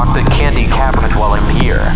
Lock the candy cabinet while I'm here.